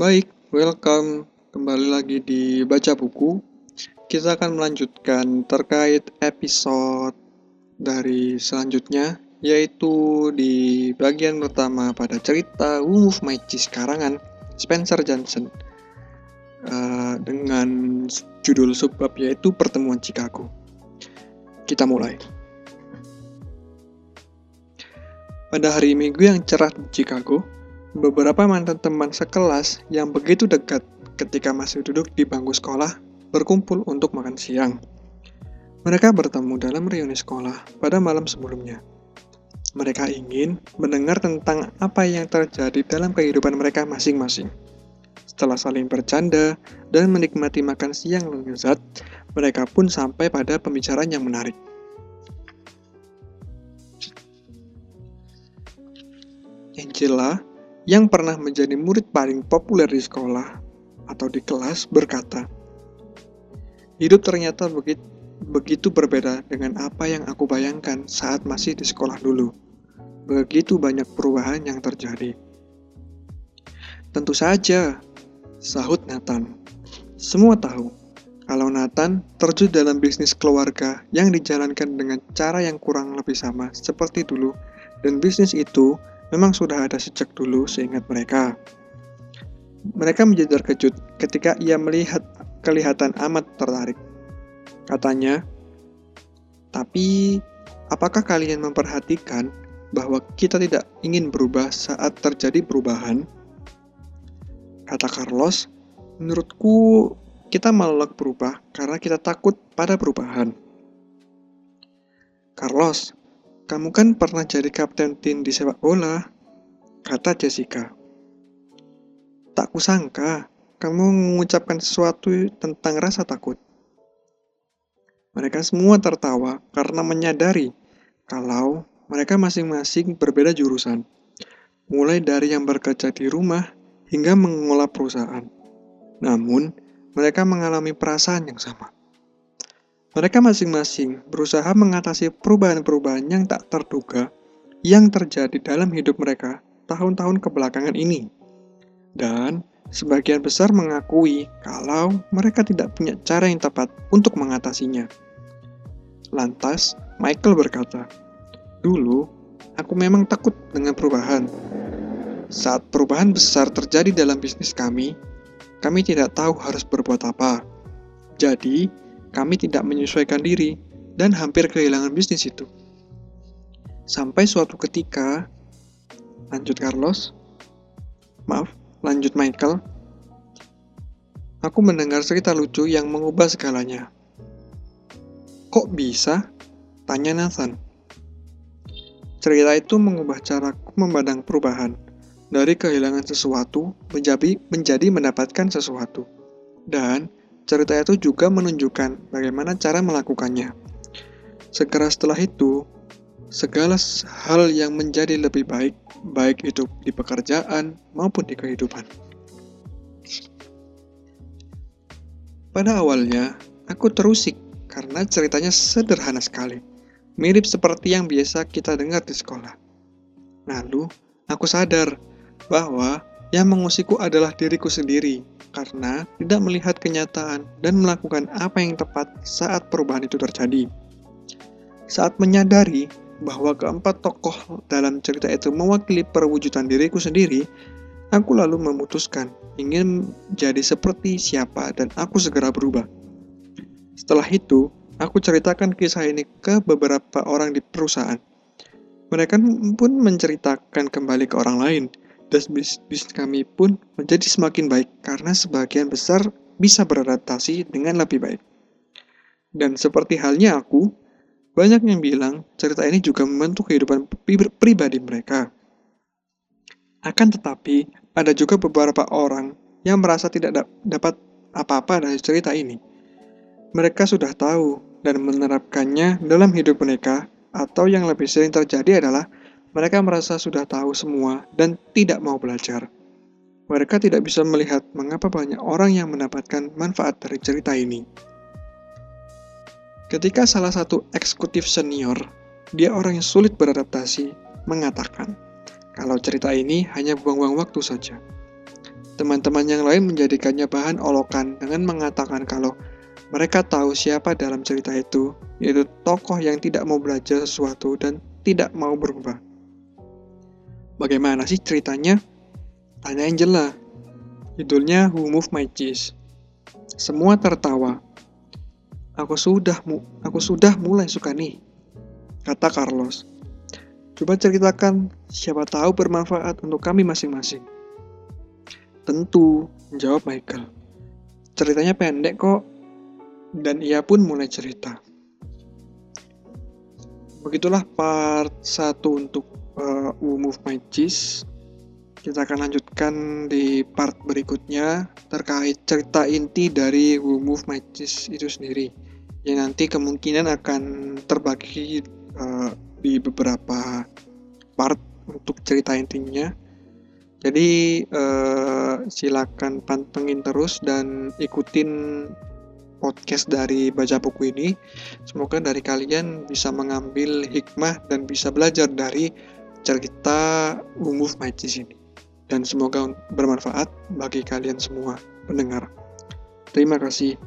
Baik, welcome kembali lagi di Baca Buku. Kita akan melanjutkan terkait episode dari selanjutnya, yaitu di bagian pertama pada cerita of Magic karangan Spencer Johnson uh, dengan judul subbab yaitu Pertemuan Chicago. Kita mulai. Pada hari Minggu yang cerah di Chicago, beberapa mantan teman sekelas yang begitu dekat ketika masih duduk di bangku sekolah berkumpul untuk makan siang. Mereka bertemu dalam reuni sekolah pada malam sebelumnya. Mereka ingin mendengar tentang apa yang terjadi dalam kehidupan mereka masing-masing. Setelah saling bercanda dan menikmati makan siang lezat, mereka pun sampai pada pembicaraan yang menarik. Angela yang pernah menjadi murid paling populer di sekolah atau di kelas berkata, Hidup ternyata begitu, begitu berbeda dengan apa yang aku bayangkan saat masih di sekolah dulu. Begitu banyak perubahan yang terjadi. Tentu saja, sahut Nathan. Semua tahu kalau Nathan terjun dalam bisnis keluarga yang dijalankan dengan cara yang kurang lebih sama seperti dulu dan bisnis itu memang sudah ada sejak dulu seingat mereka. Mereka menjadi terkejut ketika ia melihat kelihatan amat tertarik. Katanya, tapi apakah kalian memperhatikan bahwa kita tidak ingin berubah saat terjadi perubahan? Kata Carlos, menurutku kita menolak berubah karena kita takut pada perubahan. Carlos, kamu kan pernah jadi kapten tim di sepak bola, kata Jessica. Tak kusangka kamu mengucapkan sesuatu tentang rasa takut. Mereka semua tertawa karena menyadari kalau mereka masing-masing berbeda jurusan, mulai dari yang bekerja di rumah hingga mengelola perusahaan. Namun, mereka mengalami perasaan yang sama. Mereka masing-masing berusaha mengatasi perubahan-perubahan yang tak terduga yang terjadi dalam hidup mereka tahun-tahun kebelakangan ini. Dan sebagian besar mengakui kalau mereka tidak punya cara yang tepat untuk mengatasinya. Lantas, Michael berkata, Dulu, aku memang takut dengan perubahan. Saat perubahan besar terjadi dalam bisnis kami, kami tidak tahu harus berbuat apa. Jadi, kami tidak menyesuaikan diri dan hampir kehilangan bisnis itu. Sampai suatu ketika, lanjut Carlos, maaf, lanjut Michael, aku mendengar cerita lucu yang mengubah segalanya. Kok bisa? Tanya Nathan. Cerita itu mengubah caraku memandang perubahan dari kehilangan sesuatu menjadi menjadi mendapatkan sesuatu. Dan Cerita itu juga menunjukkan bagaimana cara melakukannya. Segera setelah itu, segala hal yang menjadi lebih baik, baik itu di pekerjaan maupun di kehidupan. Pada awalnya, aku terusik karena ceritanya sederhana sekali, mirip seperti yang biasa kita dengar di sekolah. Lalu, aku sadar bahwa yang mengusikku adalah diriku sendiri karena tidak melihat kenyataan dan melakukan apa yang tepat saat perubahan itu terjadi. Saat menyadari bahwa keempat tokoh dalam cerita itu mewakili perwujudan diriku sendiri, aku lalu memutuskan ingin jadi seperti siapa dan aku segera berubah. Setelah itu, aku ceritakan kisah ini ke beberapa orang di perusahaan. Mereka pun menceritakan kembali ke orang lain, bisnis kami pun menjadi semakin baik karena sebagian besar bisa beradaptasi dengan lebih baik. Dan seperti halnya aku, banyak yang bilang cerita ini juga membentuk kehidupan pribadi mereka. Akan tetapi, ada juga beberapa orang yang merasa tidak dapat apa-apa dari cerita ini. Mereka sudah tahu dan menerapkannya dalam hidup mereka, atau yang lebih sering terjadi adalah mereka merasa sudah tahu semua dan tidak mau belajar. Mereka tidak bisa melihat mengapa banyak orang yang mendapatkan manfaat dari cerita ini. Ketika salah satu eksekutif senior, dia orang yang sulit beradaptasi, mengatakan kalau cerita ini hanya buang-buang waktu saja. Teman-teman yang lain menjadikannya bahan olokan dengan mengatakan kalau mereka tahu siapa dalam cerita itu, yaitu tokoh yang tidak mau belajar sesuatu dan tidak mau berubah. Bagaimana sih ceritanya? Tanya Angela. Judulnya Who Moved My Cheese. Semua tertawa. Aku sudah mu aku sudah mulai suka nih, kata Carlos. Coba ceritakan, siapa tahu bermanfaat untuk kami masing-masing. Tentu, jawab Michael. Ceritanya pendek kok, dan ia pun mulai cerita. Begitulah part 1 untuk uh, Move My Cheese. Kita akan lanjutkan di part berikutnya terkait cerita inti dari Who Move My Cheese itu sendiri. Yang nanti kemungkinan akan terbagi uh, di beberapa part untuk cerita intinya jadi uh, silakan pantengin terus dan ikutin podcast dari baca buku ini. Semoga dari kalian bisa mengambil hikmah dan bisa belajar dari cerita Umuf Majis ini. Dan semoga bermanfaat bagi kalian semua pendengar. Terima kasih.